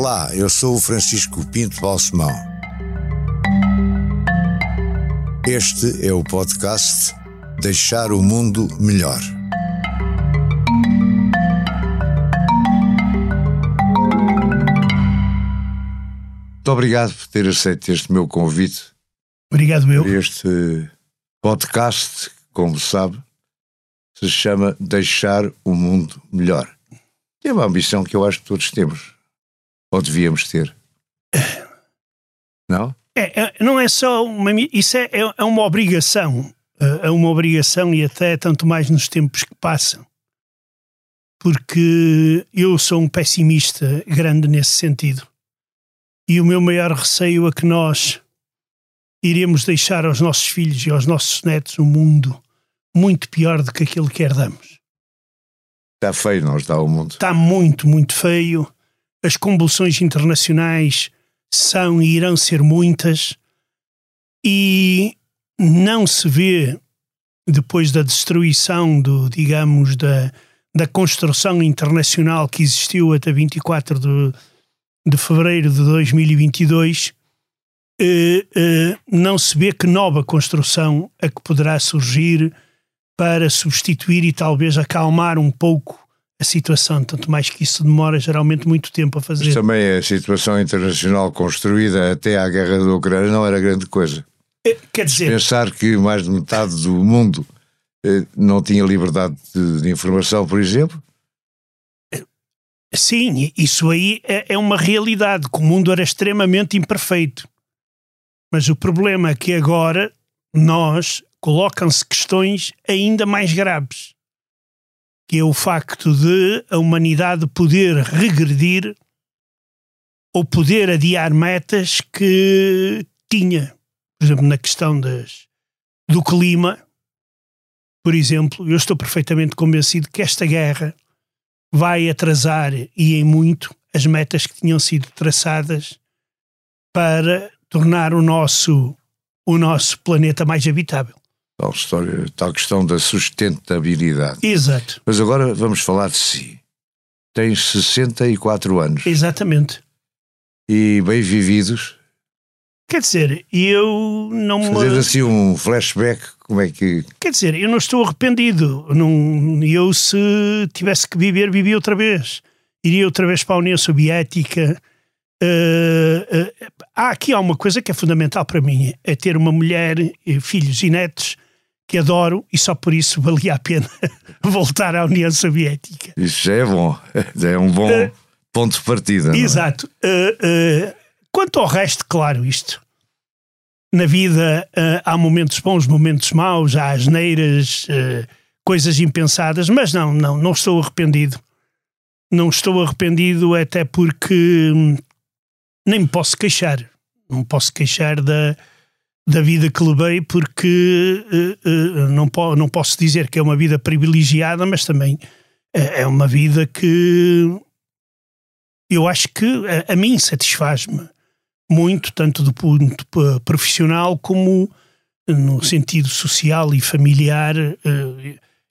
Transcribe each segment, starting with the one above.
Olá, eu sou o Francisco Pinto Balsemão. Este é o podcast Deixar o Mundo Melhor. Muito obrigado por ter aceito este meu convite. Obrigado, eu. Este podcast, como sabe, se chama Deixar o Mundo Melhor. É uma ambição que eu acho que todos temos. Ou devíamos ter. Não? É, é, não é só uma. Isso é, é, é uma obrigação. É, é uma obrigação e até tanto mais nos tempos que passam. Porque eu sou um pessimista grande nesse sentido. E o meu maior receio é que nós iremos deixar aos nossos filhos e aos nossos netos um mundo muito pior do que aquele que herdamos. Está feio, não está o mundo. Está muito, muito feio. As convulsões internacionais são e irão ser muitas. E não se vê, depois da destruição do, digamos, da, da construção internacional que existiu até 24 de, de fevereiro de 2022, eh, eh, não se vê que nova construção a que poderá surgir para substituir e talvez acalmar um pouco a situação, tanto mais que isso demora geralmente muito tempo a fazer. Mas também a situação internacional construída até à guerra da Ucrânia não era grande coisa. É, quer dizer... Pensar que mais de metade do mundo eh, não tinha liberdade de, informação, por exemplo? Sim, isso aí é, é uma realidade, que o mundo era extremamente imperfeito. Mas o problema é que agora nós colocam-se questões ainda mais graves que é o facto de a humanidade poder regredir ou poder adiar metas que tinha. Por exemplo, na questão das, do clima, por exemplo, eu estou perfeitamente convencido que esta guerra vai atrasar e em muito as metas que tinham sido traçadas para tornar o nosso, o nosso planeta mais habitável. Tal história, tal questão da sustentabilidade. Exato. Mas agora vamos falar de si. Tem 64 anos. Exatamente. E bem vividos. Quer dizer, eu não Fazer assim um flashback, como é que. Quer dizer, eu não estou arrependido. Não, eu, se tivesse que viver, vivia outra vez. Iria outra vez para a União Soviética. Uh, uh, há aqui há uma coisa que é fundamental para mim: é ter uma mulher, filhos e netos que adoro e só por isso valia a pena voltar à União Soviética. Isso já é bom, já é um bom uh, ponto de partida. É? Exato. Uh, uh, quanto ao resto, claro, isto. Na vida há momentos bons, momentos maus, há asneiras, coisas impensadas, mas não, não, não estou arrependido. Não estou arrependido até porque hum, nem me posso queixar. Não posso queixar da, da vida que levei, porque uh, uh, não, po não posso dizer que é uma vida privilegiada, mas também é uma vida que eu acho que a, a mim satisfaz-me muito, tanto do ponto profissional como no sentido social e familiar.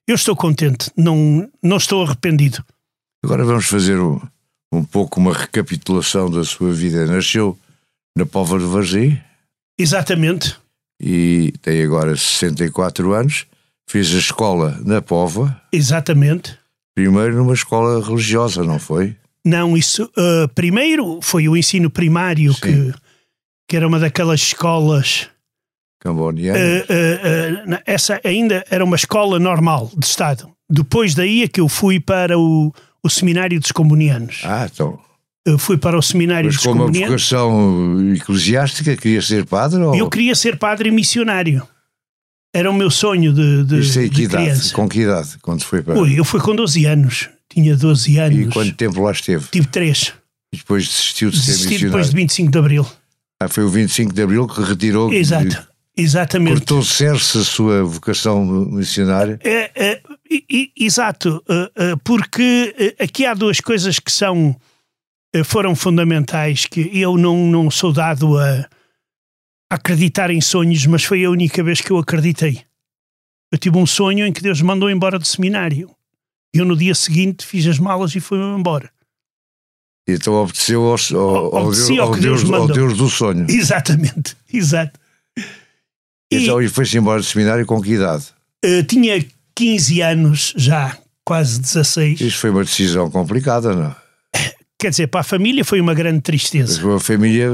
Eu estou contente, não, não estou arrependido. Agora vamos fazer um, um pouco uma recapitulação da sua vida. Nasceu na Póvoa de Varzim? Exatamente. E tem agora 64 anos. Fez a escola na Pova. Exatamente. Primeiro numa escola religiosa, não foi? Não, isso. Uh, primeiro foi o ensino primário, que, que era uma daquelas escolas. Cambonianas. Uh, uh, essa ainda era uma escola normal de Estado. Depois daí é que eu fui para o, o Seminário dos Comunianos. Ah, então fui para o seminário Mas com uma vocação eclesiástica, queria ser padre? Ou... Eu queria ser padre missionário. Era o meu sonho de, de, Isso de que idade? criança. Com que idade? Quando foi para... Ui, eu fui com 12 anos. Tinha 12 anos. E quanto tempo lá esteve? Tive 3. E depois desistiu de ser Desisti missionário? depois de 25 de Abril. Ah, foi o 25 de Abril que retirou... Exato. Exatamente. Cortou certo a sua vocação missionária? É, é, é, exato. Porque aqui há duas coisas que são eh, foram fundamentais, que eu não, não sou dado a acreditar em sonhos, mas foi a única vez que eu acreditei. Eu tive um sonho em que Deus me mandou embora do seminário. Eu no dia seguinte fiz as malas e fui-me embora. Então obedeceu ao, ao, ao, Obedecia Deus, ao que Deus Deus, ao. Deus do sonho. Exatamente, exato. E Então, e foi-se embora do seminário com que idade? eh, tinha 15 anos já, quase 16. Isto foi uma decisão complicada, não? Quer dizer, para a família foi uma grande tristeza. A família,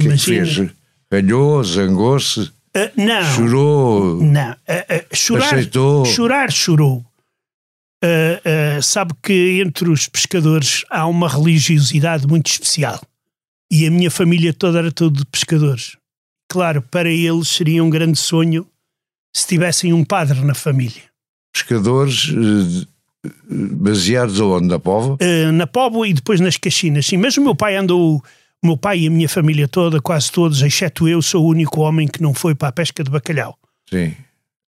que é que fez? Ralhou, zangou-se, Eh, não, chorou, não. Eh, eh, chorar, aceitou. chorar, chorou. Sabe que entre os pescadores há uma religiosidade muito especial. E a minha família toda era toda de pescadores. Claro, para eles seria um grande sonho se tivessem um padre na família. pescadores eh, baseados aonde? Na Pova? Eh, na Póvoa e depois nas Caxinas. Sim, mas o meu pai andou, o meu pai e a minha família toda, quase todos, exceto eu, sou o único homem que não foi para a pesca de bacalhau. Sim.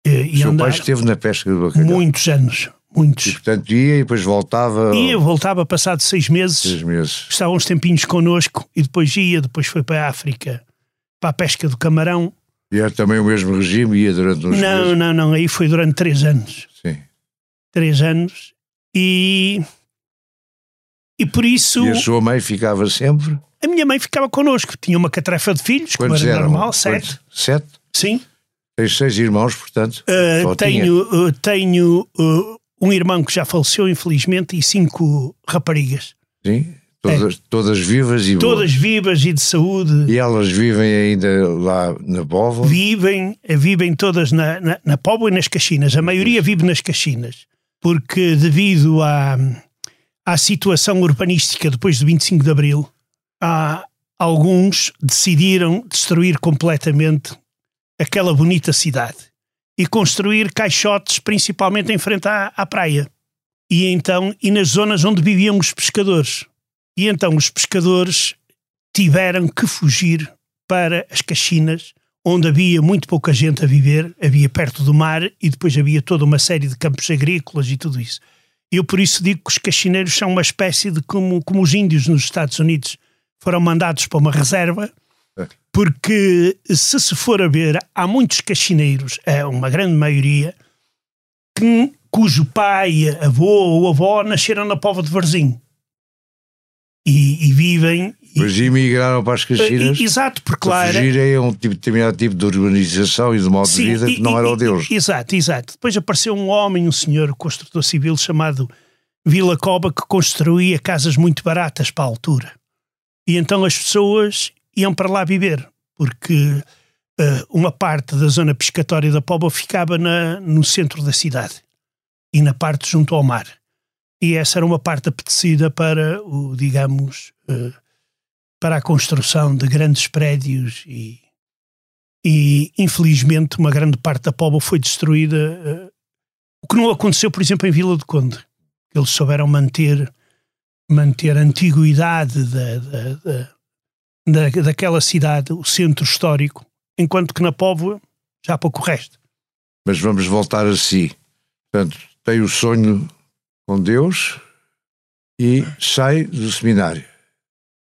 O E seu pai andar esteve na pesca do bacalhau. muitos anos, E, muitos. portanto, ia e depois voltava E eu voltava passado seis meses, seis meses. estava uns tempinhos connosco e depois ia, depois foi para a África, para a pesca do camarão. E era também o mesmo regime, ia durante uns Não, meses. não, não, aí foi durante três anos. Sim. Três anos. E, e por isso E a sua mãe ficava sempre? a minha mãe ficava connosco. Tinha uma catrefa de filhos, como Quantos era eram? normal, sete. Sete? Sim. Tens seis irmãos, portanto. Uh, tenho uh, tenho uh, um irmão que já faleceu, infelizmente, e cinco raparigas. Sim. Todas, todas vivas e boas. É. Todas vivas e de saúde. E elas vivem ainda lá na Pova? Vivem, eh, vivem todas na, na, na Póvoa e nas Caxinas. A maioria vive nas Caxinas. Porque devido à, à situação urbanística depois do 25 de Abril, há, alguns decidiram destruir completamente aquela bonita cidade e construir caixotes, principalmente em frente à, à praia. E então, e nas zonas onde viviam os pescadores. E então os pescadores tiveram que fugir para as Caxinas, onde havia muito pouca gente a viver, havia perto do mar e depois havia toda uma série de campos agrícolas e tudo isso. Eu por isso digo que os caxineiros são uma espécie de como, como os índios nos Estados Unidos foram mandados para uma reserva, porque se se for a ver, há muitos caxineiros, é uma grande maioria, que, cujo pai, avô ou avó nasceram na Pova de Varzim. E, e vivem. Depois emigraram para as Caxinas e- exato, porque lá era, fugirem a um tipo, determinado tipo de urbanização e de modo Sim, de vida e- que não e- era o deles. Exato, exato. Depois apareceu um homem, um senhor construtor civil chamado Vila Coba que construía casas muito baratas para a altura. E então as pessoas iam para lá viver, porque eh, uma parte da zona pescatória da Póvoa ficava na, no centro da cidade e na parte junto ao mar. E essa era uma parte apetecida para o, digamos, eh, para a construção de grandes prédios e, e infelizmente uma grande parte da Póvoa foi destruída. eh, o que não aconteceu, por exemplo, em Vila do Conde. Eles souberam manter, manter a antiguidade da, da, da, da- daquela cidade, o centro histórico, enquanto que na Póvoa já pouco resto. Mas vamos voltar a si. Portanto, tem o sonho com Deus e sai do seminário.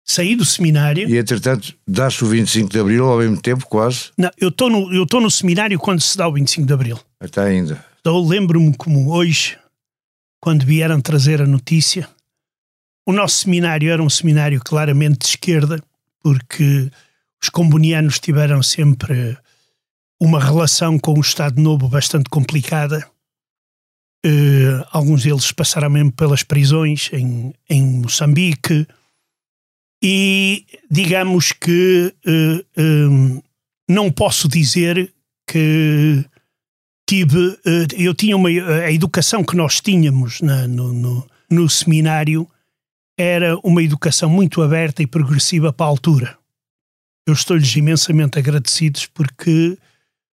Saí do seminário. E, entretanto, dá-se o 25 de Abril ao mesmo tempo, quase, Não, eu estou no, eu no seminário quando se dá o 25 de Abril. até ainda. Então lembro-me como hoje, quando vieram trazer a notícia, o nosso seminário era um seminário claramente de esquerda, porque os combonianos tiveram sempre uma relação com o Estado Novo bastante complicada. Eh, alguns deles passaram mesmo pelas prisões em, em Moçambique. E digamos que eh, não posso dizer que tive, eh, eu tinha uma, a educação que nós tínhamos na- no, no, no seminário era uma educação muito aberta e progressiva para a altura. Eu estou-lhes imensamente agradecidos porque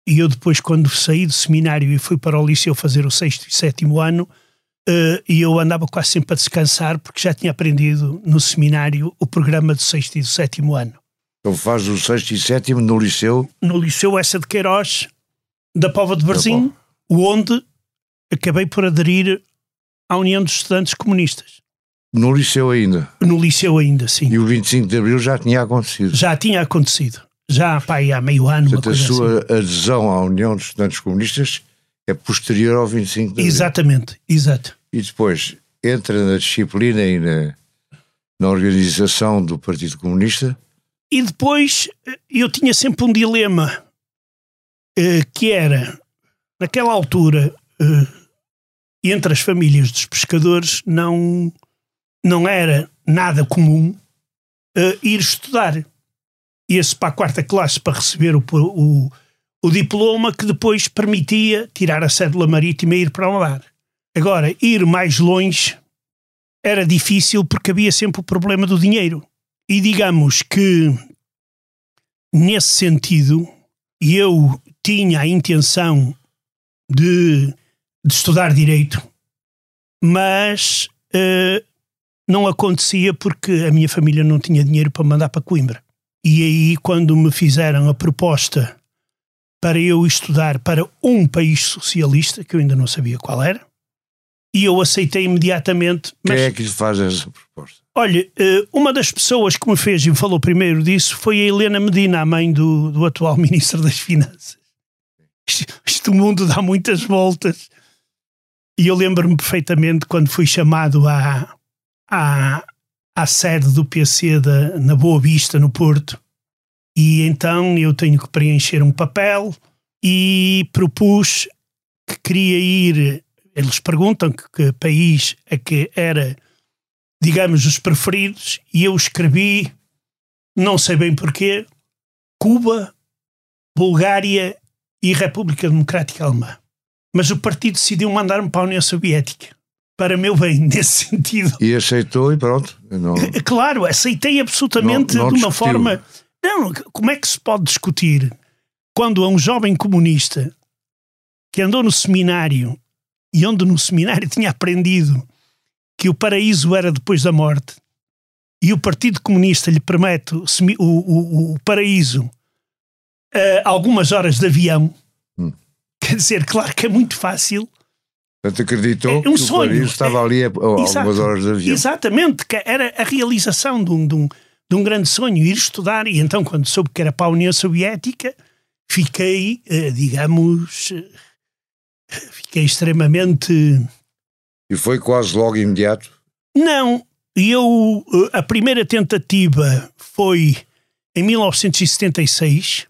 eu depois quando saí do seminário e fui para o liceu fazer o sexto e sétimo ano eh, e eu andava quase sempre a descansar porque já tinha aprendido no seminário o programa do sexto e do sétimo ano. Então faz o sexto e sétimo no liceu. no Liceu Essa de Queiroz, da Pova de Varzim, onde acabei por aderir à União dos Estudantes Comunistas. No liceu ainda. No Liceu ainda, sim. E o 25 de Abril já tinha acontecido. Já tinha acontecido. Já, pá, há meio ano, uma Portanto, a coisa sua assim. adesão à União dos Estudantes Comunistas é posterior ao 25 de Abril. Exatamente, exato. E depois entra na disciplina e na, na organização do Partido Comunista. E depois eh, eu tinha sempre um dilema eh, que era, naquela altura, eh, entre as famílias dos pescadores, não, não era nada comum ir estudar. Ia-se para a quarta classe para receber o, o, o diploma que depois permitia tirar a cédula marítima e ir para o mar. Agora, ir mais longe era difícil porque havia sempre o problema do dinheiro. E digamos que, nesse sentido, eu tinha a intenção de, de estudar direito, mas uh, não acontecia porque a minha família não tinha dinheiro para mandar para Coimbra. E aí, quando me fizeram a proposta para eu estudar para um país socialista, que eu ainda não sabia qual era, e eu aceitei imediatamente. Mas, Quem é que lhe faz essa proposta? Olha, eh, uma das pessoas que me fez e me falou primeiro disso foi a Helena Medina, a mãe do, do atual Ministro das Finanças. Isto, o mundo dá muitas voltas. E eu lembro-me perfeitamente quando fui chamado à, à, à sede do PC da, na Boa Vista, no Porto. E então eu tenho que preencher um papel e propus que queria ir eles perguntam que, que país é que era, digamos, os preferidos, e eu escrevi, não sei bem porquê, Cuba, Bulgária e República Democrática Alemã. Mas o partido decidiu mandar-me para a União Soviética. Para meu bem, nesse sentido. E aceitou e pronto. Não... Claro, aceitei absolutamente não, não de uma discutiu. forma. Não, como é que se pode discutir quando a um jovem comunista que andou no seminário e onde no seminário tinha aprendido que o paraíso era depois da morte e o Partido Comunista lhe promete o, o, o paraíso uh, algumas horas de avião, hum. quer dizer, claro que é muito fácil. Portanto, acreditou é um que sonho. o paraíso estava ali a, a algumas horas de avião. Exatamente, que era a realização de um, de, um, de um grande sonho, ir estudar. E então, quando soube que era para a União Soviética, fiquei, uh, digamos. Fiquei extremamente. E foi quase logo imediato? Não, eu. Eh, a primeira tentativa foi em 1976,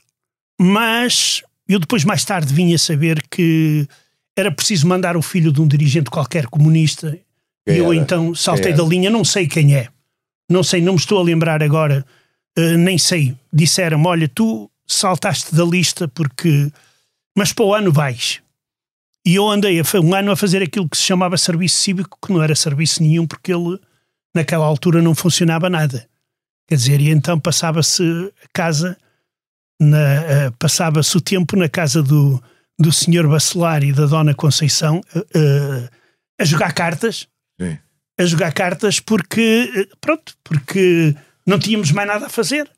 mas eu depois, mais tarde, vinha saber que era preciso mandar o filho de um dirigente qualquer comunista. Quem e eu era? então saltei da linha, não sei quem é. Não sei, não me estou a lembrar agora, uh, nem sei. Disseram-me: olha, tu saltaste da lista porque. Mas para o ano vais. E eu andei um ano a fazer aquilo que se chamava serviço cívico, que não era serviço nenhum, porque ele, naquela altura, não funcionava nada. Quer dizer, e então passava-se a casa, uh, passava-se o tempo na casa do, do senhor Bacelar e da dona Conceição uh, uh, a jogar cartas. Sim. A jogar cartas porque, pronto, porque não tínhamos mais nada a fazer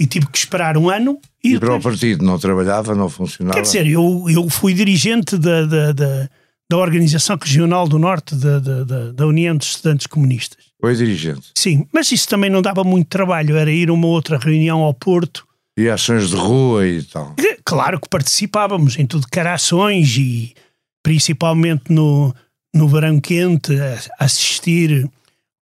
e tive que esperar um ano. E, e para o partido não trabalhava, não funcionava? Quer dizer, eu, eu fui dirigente da, da, da, da Organização Regional do Norte da, da, da União dos Estudantes Comunistas. Foi dirigente? Sim, mas isso também não dava muito trabalho, era ir a uma outra reunião ao Porto. E ações de rua e tal? Claro que participávamos em tudo que era ações e principalmente no, no verão quente, assistir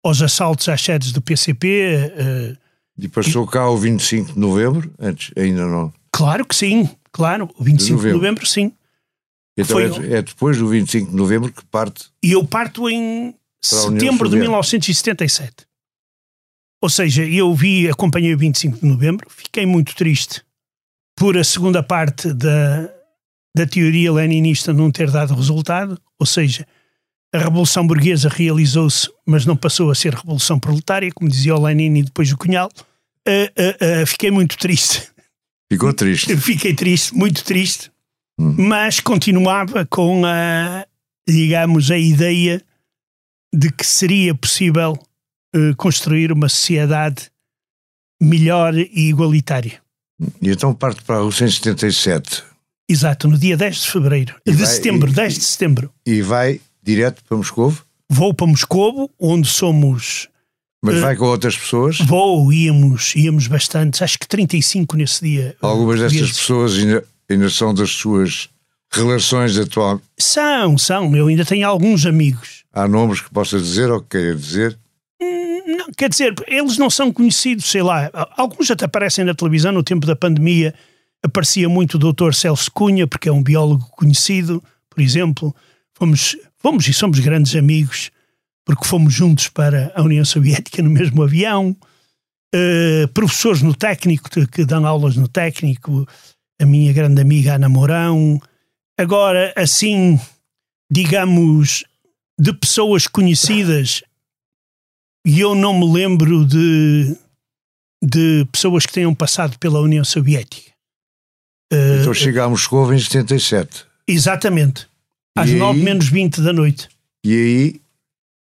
aos assaltos às sedes do PCP, uh, e passou cá o 25 de novembro? Antes, ainda não? Claro que sim, claro. O 25 de novembro, de novembro sim. Então Foi... é, é, depois do 25 de novembro que parte? E eu parto em setembro de 1977. Ou seja, eu vi, acompanhei o 25 de novembro, fiquei muito triste por a segunda parte da, da teoria leninista não ter dado resultado, ou seja, a Revolução Burguesa realizou-se, mas não passou a ser Revolução Proletária, como dizia o Lenin e depois o Cunhal. Uh, uh, uh, fiquei muito triste. Ficou triste? Fiquei triste, muito triste, hum. mas continuava com a, digamos, a ideia de que seria possível construir uma sociedade melhor e igualitária. E então parte para o 177. Exato, no dia 10 de fevereiro, e de vai, setembro, e, 10 de setembro. E vai direto para Moscovo? Vou para Moscovo, onde somos. Mas uh, vai com outras pessoas? Vou, íamos, íamos bastantes, acho que 35 nesse dia. Algumas destas pessoas ainda, ainda são das suas relações atuais? São, são. Eu ainda tenho alguns amigos. Há nomes que possa dizer ou que queira dizer? Hum, Não, quer dizer, eles não são conhecidos, sei lá. Alguns até aparecem na televisão no tempo da pandemia. Aparecia muito o Dr. Celso Cunha, porque é um biólogo conhecido, por exemplo. Fomos, fomos e somos grandes amigos, porque fomos juntos para a União Soviética no mesmo avião. Uh, professores no técnico, que dão aulas no técnico, a minha grande amiga Ana Mourão. Agora, assim, digamos, de pessoas conhecidas, e eu não me lembro de, de pessoas que tenham passado pela União Soviética. Uh, então chegámos Moscou em 77. Exatamente. Às nove menos 20 da noite. E aí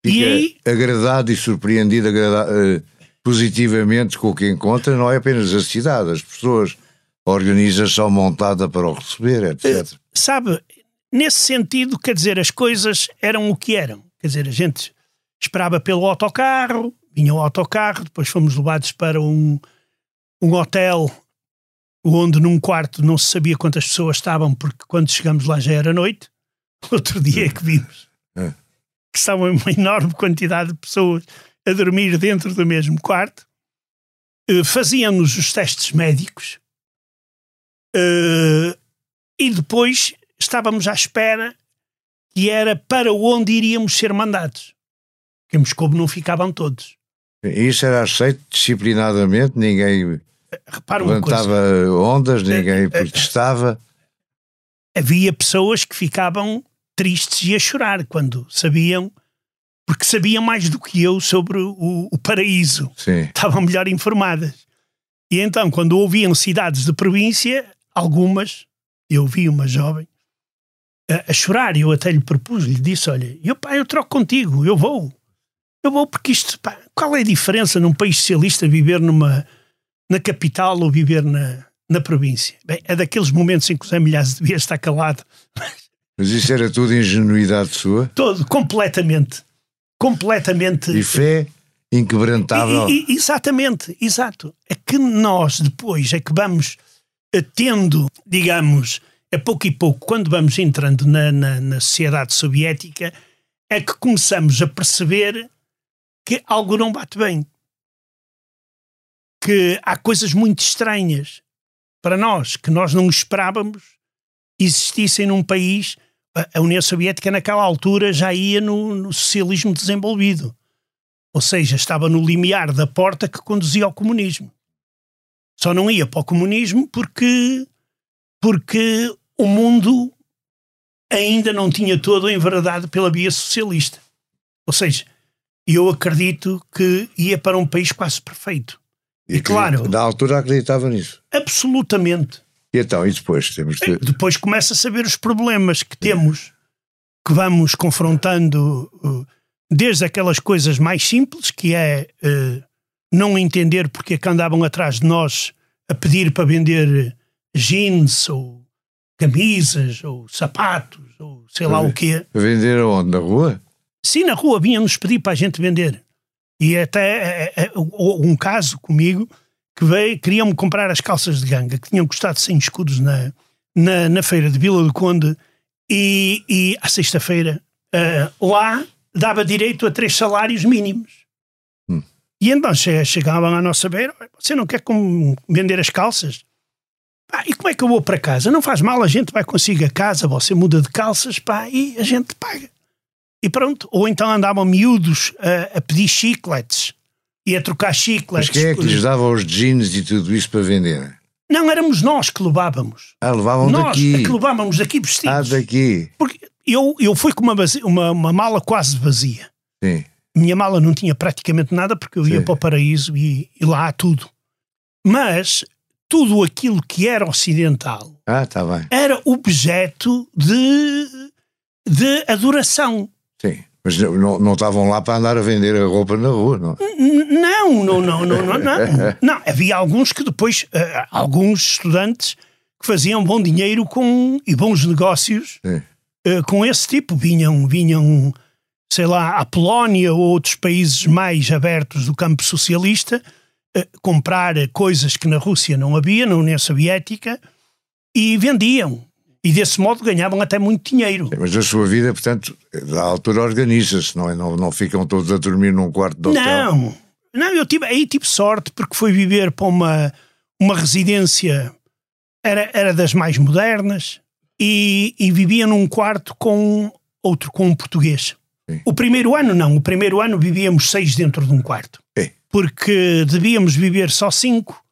fica e aí, agradado e surpreendido agradado, uh, positivamente com o que encontra, não é apenas a cidade, as pessoas, a organização montada para o receber, etc. Uh, sabe, nesse sentido, quer dizer, as coisas eram o que eram. Quer dizer, a gente esperava pelo autocarro, vinha o autocarro, depois fomos levados para um, um hotel onde num quarto não se sabia quantas pessoas estavam, porque quando chegamos lá já era noite. Outro dia que vimos é. que estavam uma enorme quantidade de pessoas a dormir dentro do mesmo quarto. Uh, Faziam-nos os testes médicos uh, e depois estávamos à espera que era para onde iríamos ser mandados. Que em Moscou não ficavam todos. Isso era aceito disciplinadamente, ninguém Repara levantava ondas, ninguém protestava. Havia pessoas que ficavam tristes e a chorar quando sabiam, porque sabiam mais do que eu sobre o, o paraíso. Sim. Estavam melhor informadas. E então, quando ouviam cidades de província, algumas, eu vi uma jovem a, a chorar, eu até lhe propus, lhe disse: Olha, eu, pá, eu troco contigo, eu vou. Eu vou porque isto, pá, qual é a diferença num país socialista viver numa, na capital ou viver na, na província? Bem, é daqueles momentos em que o Zé Milhazes devia estar calado. Mas isso era tudo ingenuidade sua? Todo, completamente. Completamente. E fé inquebrantável. E, e, exatamente, exato. É que nós depois é que vamos tendo, digamos, a pouco e pouco, quando vamos entrando na, na, na sociedade soviética, é que começamos a perceber que algo não bate bem. Que há coisas muito estranhas para nós, que nós não esperávamos existissem num país. A União Soviética, naquela altura, já ia no, no socialismo desenvolvido. Ou seja, estava no limiar da porta que conduzia ao comunismo. Só não ia para o comunismo porque, porque o mundo ainda não tinha todo enveredado pela via socialista. Ou seja, eu acredito que ia para um país quase perfeito. E, e claro. Na altura acreditava nisso. Absolutamente. E então, e depois? Temos de... Depois começa a saber os problemas que temos, que vamos confrontando, uh, desde aquelas coisas mais simples, que é uh, não entender porque é que andavam atrás de nós a pedir para vender jeans ou camisas ou sapatos ou sei lá o quê. Vender onde? Na rua? Sim, na rua vinham-nos pedir para a gente vender. E até é, é, é um caso comigo que veio, queriam-me comprar as calças de ganga que tinham custado 100 escudos na, na, na feira de Vila do Conde e, e à sexta-feira uh, lá dava direito a três salários mínimos. Hum. E então chegavam à nossa beira, você não quer vender as calças? Pá, e como é que eu vou para casa? Não faz mal, a gente vai consigo a casa, você muda de calças, pá, e a gente paga. E pronto. Ou então andavam miúdos a, a pedir chicletes e a trocar chicletes. Mas quem é que lhes dava os jeans e tudo isso para vender? Não, éramos nós que levávamos. Ah, levavam nós daqui. Nós é que levávamos daqui vestidos. Ah, daqui. Porque eu, eu fui com uma, uma, uma mala quase vazia. Sim. Minha mala não tinha praticamente nada porque eu ia Sim. para o paraíso e, e lá há tudo. Mas tudo aquilo que era ocidental ah, tá era objeto de, de adoração. Sim. Mas não, não estavam lá para andar a vender a roupa na rua, não? Não, não, não, não, não. Não, não havia alguns que depois, uh, alguns estudantes que faziam bom dinheiro com, e bons negócios uh, com esse tipo. Vinham, vinham, sei lá, a Polónia ou outros países mais abertos do campo socialista comprar coisas que na Rússia não havia, na União Soviética, e vendiam. E desse modo ganhavam até muito dinheiro. Mas a sua vida, portanto, da altura organiza-se, não é? Não, não ficam todos a dormir num quarto de hotel. Não, Não, eu tive, aí tive sorte porque fui viver para uma, uma residência, era, era das mais modernas, e, e vivia num quarto com outro, com um português. Sim. O primeiro ano não, o primeiro ano vivíamos seis dentro de um quarto. Sim. Porque devíamos viver só cinco,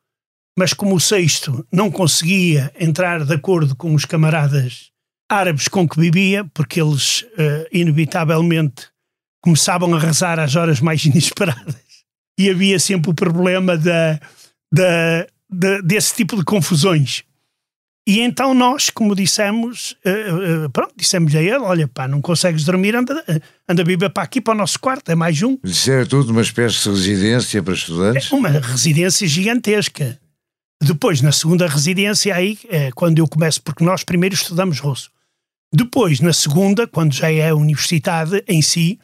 mas como o sexto não conseguia entrar de acordo com os camaradas árabes com que vivia, porque eles uh, inevitavelmente começavam a rezar às horas mais inesperadas. E havia sempre o problema da, da, da desse tipo de confusões. E então nós, como dissemos, uh, uh, pronto, dissemos a ele, olha pá, não consegues dormir, anda, anda a viver para aqui, para o nosso quarto, é mais um. Isso era tudo uma espécie de residência para estudantes? É uma residência gigantesca. Depois, na segunda residência, aí é quando eu começo, porque nós primeiro estudamos russo. Depois, na segunda, quando já é a universidade em si,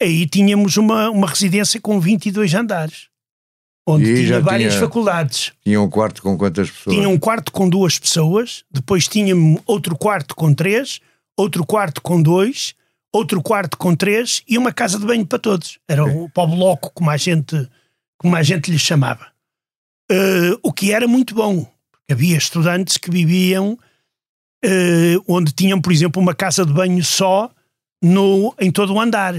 aí tínhamos uma, uma residência com 22 andares onde e tinha várias tinha, faculdades. Tinha um quarto com quantas pessoas? Tinha um quarto com duas pessoas, depois tinha outro quarto com três, outro quarto com dois, outro quarto com três e uma casa de banho para todos. Era o povo bloco, como a gente, como a gente lhe chamava. Uh, o que era muito bom, havia estudantes que viviam uh, onde tinham, por exemplo, uma casa de banho só no, em todo o andar.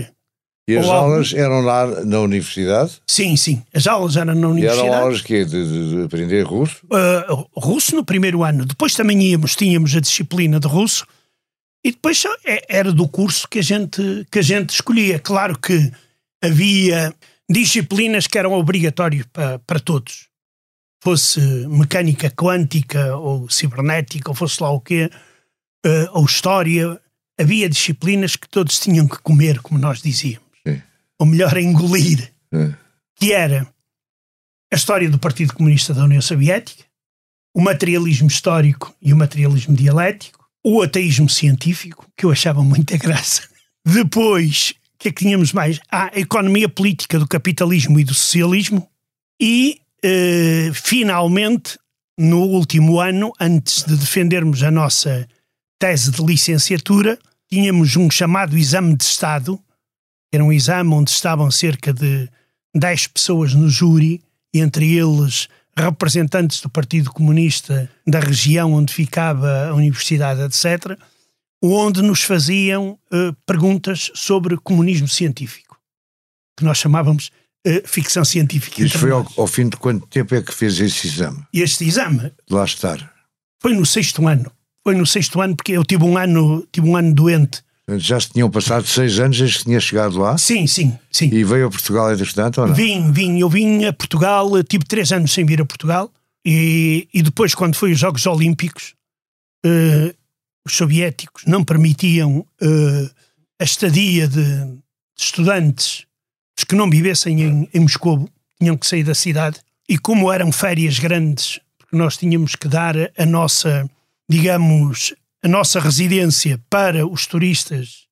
E as Ou aulas algum... eram lá na universidade? Sim, sim. As aulas eram na universidade. E eram aulas que de, de, aprender russo? Uh, russo no primeiro ano. Depois também íamos, tínhamos a disciplina de russo. E depois é, era do curso que a gente, que a gente escolhia. Claro que havia disciplinas que eram obrigatórias para, para todos. Fosse mecânica quântica ou cibernética ou fosse lá o quê, uh, ou história. Havia disciplinas que todos tinham que comer, como nós dizíamos ou melhor, engolir, é. que era a história do Partido Comunista da União Soviética, o materialismo histórico e o materialismo dialético, o ateísmo científico, que eu achava muita graça. Depois, o que é que tínhamos mais? Ah, a economia política do capitalismo e do socialismo. E, eh, finalmente, no último ano, antes de defendermos a nossa tese de licenciatura, tínhamos um chamado exame de Estado, era um exame onde estavam cerca de 10 pessoas no júri, entre eles representantes do Partido Comunista da região onde ficava a universidade, etc., onde nos faziam uh, perguntas sobre comunismo científico, que nós chamávamos uh, ficção científica. Isso foi ao, ao, fim de quanto tempo é que fez esse exame? Este exame? De lá estar. Foi no sexto ano. Foi no sexto ano porque eu tive um ano, tive um ano doente já se tinham passado seis anos desde que tinha chegado lá? Sim, sim, sim. E veio a Portugal entretanto ou não? Vim, vim. Eu vim a Portugal, tive três anos sem vir a Portugal. E, e depois, quando foi os Jogos Olímpicos, uh, os soviéticos não permitiam uh, a estadia de, de estudantes que não vivessem em, em Moscou, tinham que sair da cidade. E como eram férias grandes, porque nós tínhamos que dar a nossa, digamos, a nossa residência para os turistas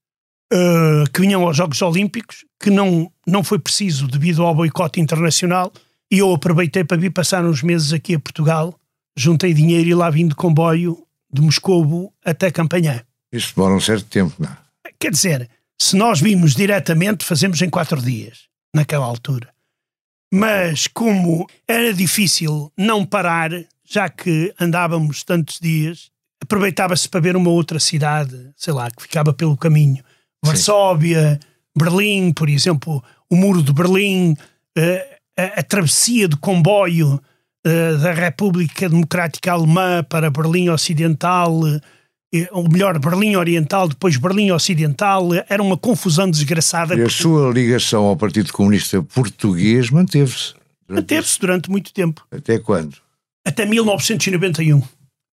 uh, que vinham aos Jogos Olímpicos, que não, não foi preciso devido ao boicote internacional, e eu aproveitei para vir passar uns meses aqui a Portugal, juntei dinheiro e lá vim de comboio de Moscovo até Campanhã. Isso demora um certo tempo, não é? Quer dizer, se nós vimos diretamente, fazemos em quatro dias, naquela altura. Mas como era difícil não parar, já que andávamos tantos dias, aproveitava-se para ver uma outra cidade, sei lá, que ficava pelo caminho. Varsóvia, Berlim, por exemplo, o Muro de Berlim, eh, a, a travessia de comboio eh, da República Democrática Alemã para Berlim Ocidental, ou melhor, Berlim Oriental, depois Berlim Ocidental, era uma confusão desgraçada. E a sua ligação ao Partido Comunista Português manteve-se? Manteve-se durante muito tempo. Até quando? Até 1991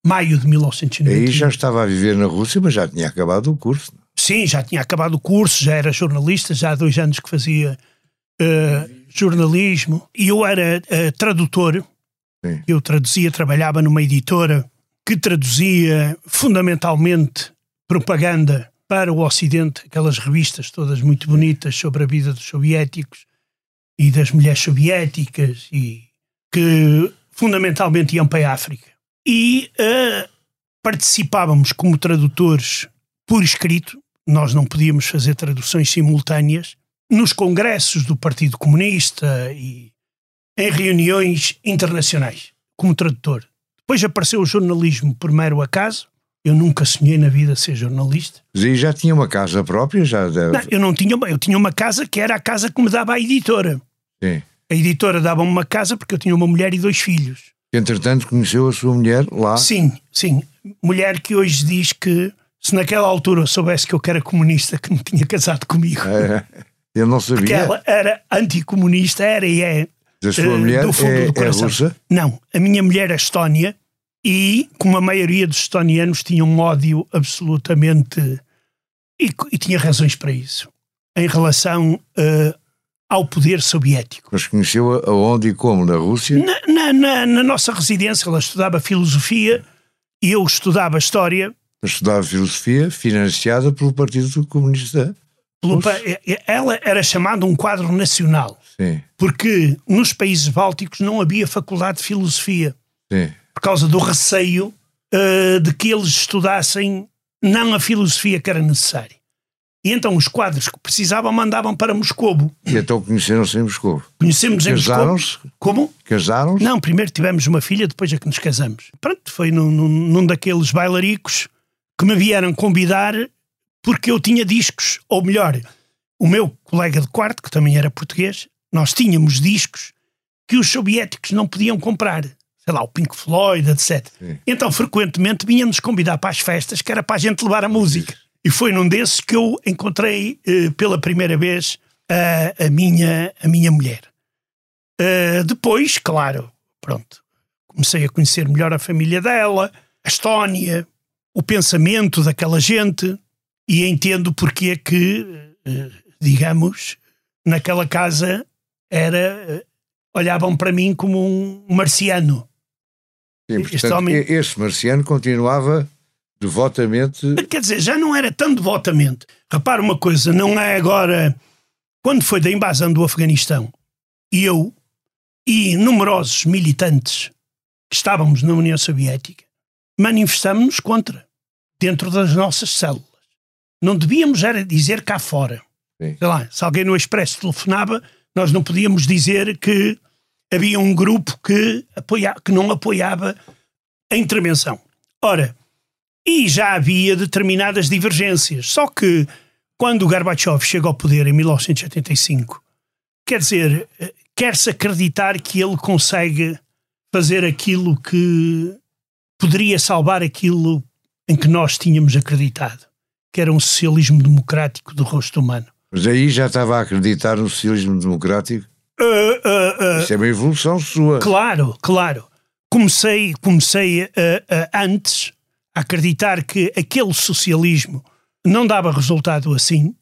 maio de 1991. Aí já estava a viver na Rússia, mas já tinha acabado o curso. Sim, já tinha acabado o curso, já era jornalista, já há dois anos que fazia uh, jornalismo. E eu era uh, tradutor. Sim. Eu traduzia, trabalhava numa editora que traduzia fundamentalmente propaganda para o Ocidente, aquelas revistas todas muito bonitas sobre a vida dos soviéticos e das mulheres soviéticas e que fundamentalmente iam para a África. E uh, participávamos como tradutores por escrito, nós não podíamos fazer traduções simultâneas, nos congressos do Partido Comunista e em reuniões internacionais, como tradutor. Depois apareceu o jornalismo por mero acaso. Eu nunca sonhei na vida ser jornalista. Aí já tinha uma casa própria? Já deve... Não, eu não tinha, eu tinha uma casa que era a casa que me dava a editora. Sim. A editora dava-me uma casa porque eu tinha uma mulher e dois filhos. Entretanto, conheceu a sua mulher lá? Sim, sim. Mulher que hoje diz que se naquela altura soubesse que eu era comunista, que me tinha casado comigo. É, eu não sabia. Porque ela era anticomunista, era e é. A sua mulher do fundo é, do é russa? Não, a minha mulher é estónia e, como a maioria dos estonianos, tinha um ódio absolutamente. E, e tinha razões para isso. Em relação eh, ao poder soviético. Mas conheceu aonde e como? Na Rússia? Na, na, na, na nossa residência, ela estudava filosofia e eu estudava história. Estudava filosofia financiada pelo Partido Comunista. Pelo Russo. pa- ela era chamada um quadro nacional, Sim, porque nos países bálticos não havia faculdade de filosofia. sim. por causa do receio eh, de que eles estudassem não a filosofia que era necessária. E então os quadros que precisavam mandavam para Moscovo. E então conheceram-se em Moscou. Conhecemos em Moscovo. Casaram-se? Como? Casaram-se? Não, primeiro tivemos uma filha, depois é que nos casamos. Pronto, foi num, num, num daqueles bailaricos que me vieram convidar porque eu tinha discos, ou melhor, o meu colega de quarto, que também era português, nós tínhamos discos que os soviéticos não podiam comprar. Sei lá, o Pink Floyd, etc. Sim. Então, frequentemente, vinham-nos convidar para as festas, que era para a gente levar a música. E foi num desses que eu encontrei eh, pela primeira vez a, a minha, a minha mulher. Uh, depois, claro, pronto, comecei a conhecer melhor a família dela, a Estónia, o pensamento daquela gente e entendo porque é que, uh, digamos, naquela casa era uh, olhavam para mim como um marciano. Sim, este portanto, homem- e- Este marciano continuava devotamente. Quer dizer, já não era tão devotamente. Repara uma coisa, não é agora. Quando foi da invasão do Afeganistão, eu e numerosos militantes que estávamos na União Soviética manifestámos-nos contra, dentro das nossas células. Não devíamos era dizer cá fora. Sim. Sei lá, se alguém no Expresso telefonava, nós não podíamos dizer que havia um grupo que, apoia, que não apoiava a intervenção. Ora, e já havia determinadas divergências. Só que quando o Gorbachev chega ao poder em 1985, quer dizer, eh, quer-se acreditar que ele consegue fazer aquilo que poderia salvar aquilo em que nós tínhamos acreditado, que era um socialismo democrático do rosto humano. Mas aí já estava a acreditar no socialismo democrático. Ah, ah, ah, Isso é uma evolução sua. Claro, claro. Comecei, comecei antes a acreditar que aquele socialismo não dava resultado assim,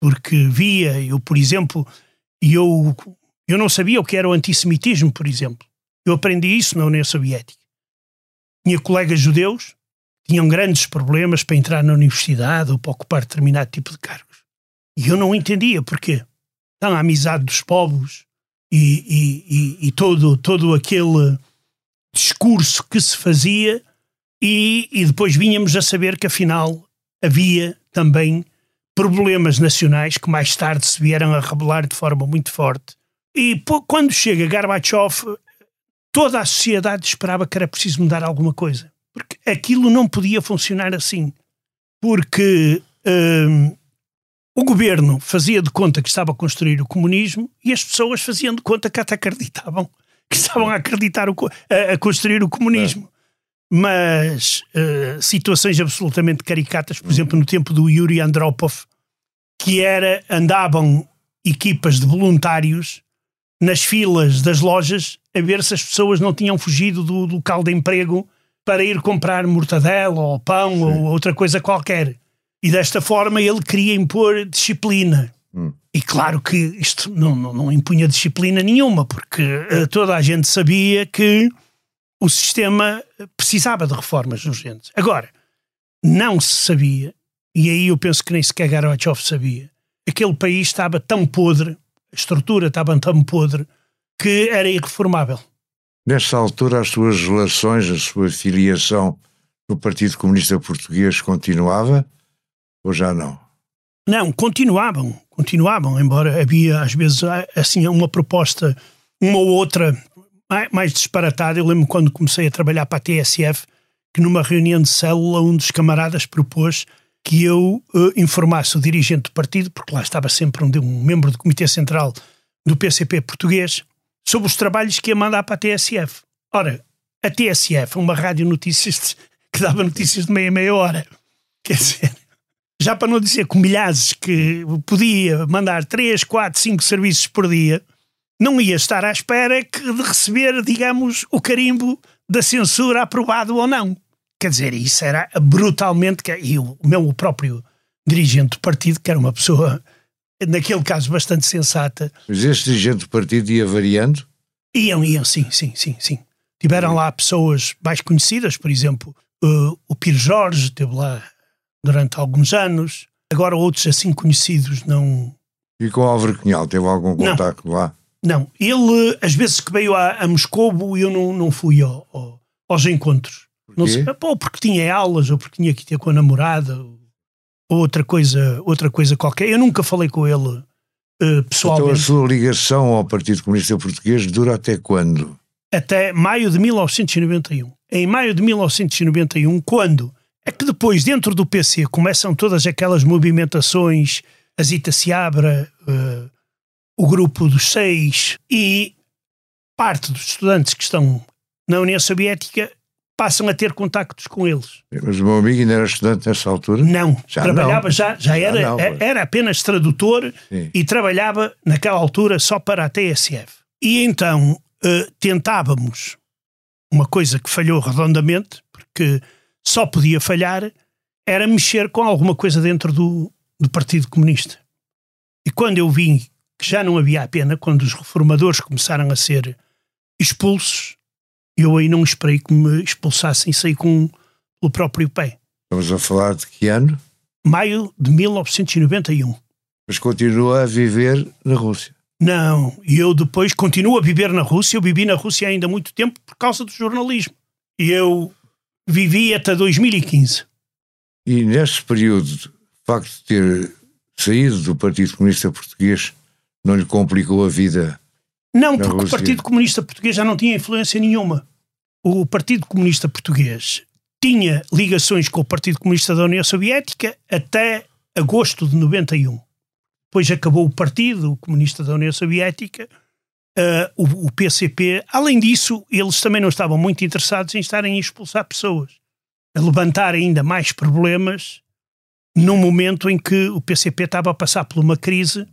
porque via, eu, por exemplo, eu, eu não sabia o que era o antissemitismo, por exemplo. Eu aprendi isso na União Soviética. Tinha colegas judeus tinham grandes problemas para entrar na universidade ou para ocupar determinado tipo de cargos. E eu não entendia porquê. Então, a amizade dos povos e, e- e- e todo, todo aquele discurso que se fazia, e, e depois vínhamos a saber que afinal havia também problemas nacionais que mais tarde se vieram a revelar de forma muito forte. E quando chega Gorbachev, toda a sociedade esperava que era preciso mudar alguma coisa. Porque aquilo não podia funcionar assim. Porque hum, o governo fazia de conta que estava a construir o comunismo e as pessoas faziam de conta que até acreditavam que estavam a acreditar o a, a construir o comunismo. Mas eh, situações absolutamente caricatas, por exemplo, no tempo do Yuri Andropov, que era andavam equipas de voluntários nas filas das lojas a ver se as pessoas não tinham fugido do local de emprego para ir comprar mortadela ou pão ou outra coisa qualquer. E desta forma ele queria impor disciplina. Hum. E claro que isto não, não, não impunha disciplina nenhuma, porque eh, toda a gente sabia que o sistema precisava de reformas urgentes. Agora, não se sabia, e aí eu penso que nem sequer Gorbachev sabia, aquele país estava tão podre, a estrutura estava tão podre, que era irreformável. Nessa altura, as suas relações, a sua filiação no Partido Comunista Português continuava ou já não? Não, continuavam, continuavam, embora havia às vezes assim uma proposta, uma ou outra mais disparatada. Eu lembro quando comecei a trabalhar para a TSF, que numa reunião de célula um dos camaradas propôs que eu uh, informasse o dirigente do partido, porque lá estava sempre um, um membro do Comitê Central do PCP português, sobre os trabalhos que ia mandar para a TSF. Ora, a TSF uma rádio notícias que dava notícias de meia meia hora. Quer dizer, já para não dizer com milhares que podia mandar 3, 4, 5 serviços por dia, não ia estar à espera de receber, digamos, o carimbo da censura aprovado ou não. Quer dizer, isso era brutalmente. E o meu próprio dirigente do partido, que era uma pessoa, naquele caso, bastante sensata. Mas este dirigente do partido ia variando? Iam, iam, sim, sim, sim, sim. Tiveram lá pessoas mais conhecidas, por exemplo, uh, o Pires Jorge esteve lá durante alguns anos. Agora outros assim conhecidos não. E com o Álvaro Cunhal, teve algum contacto lá? Não, ele, às vezes que veio a, a Moscovo, eu não, não fui ao, ao, aos encontros. Não sei, ou porque tinha aulas, ou porque tinha que ter com a namorada, ou outra coisa, outra coisa qualquer. Eu nunca falei com ele uh, pessoalmente. Então a sua ligação ao Partido Comunista Português dura até quando? Até maio de 1991. Em maio de 1991, quando é que depois, dentro do PC, começam todas aquelas movimentações, a Zita Seabra, uh, o grupo dos seis e parte dos estudantes que estão na União Soviética passam a ter contactos com eles. Mas o meu amigo ainda era estudante nessa altura? Não, já trabalhava não. já, já era, já não, era apenas tradutor Sim. e trabalhava naquela altura só para a TSF. E então uh, tentávamos uma coisa que falhou redondamente, porque só podia falhar, era mexer com alguma coisa dentro do, do Partido Comunista. E quando eu vi que já não havia a pena, quando os reformadores começaram a ser expulsos, eu aí não esperei que me expulsassem saí com o próprio pé. Estamos a falar de que ano? Maio de 1991. Mas continua a viver na Rússia? Não, e eu depois continuo a viver na Rússia. Eu vivi na Rússia ainda muito tempo por causa do jornalismo. E eu vivi até 2015. E nesse período, o facto de ter saído do Partido Comunista Português não lhe complicou a vida? Não, porque Rússia? o Partido Comunista Português já não tinha influência nenhuma. O Partido Comunista Português tinha ligações com o Partido Comunista da União Soviética até agosto de 91. Depois acabou o Partido Comunista da União Soviética, uh, o, o, PCP. Além disso, eles também não estavam muito interessados em estarem a expulsar pessoas, a levantar ainda mais problemas num momento em que o PCP estava a passar por uma crise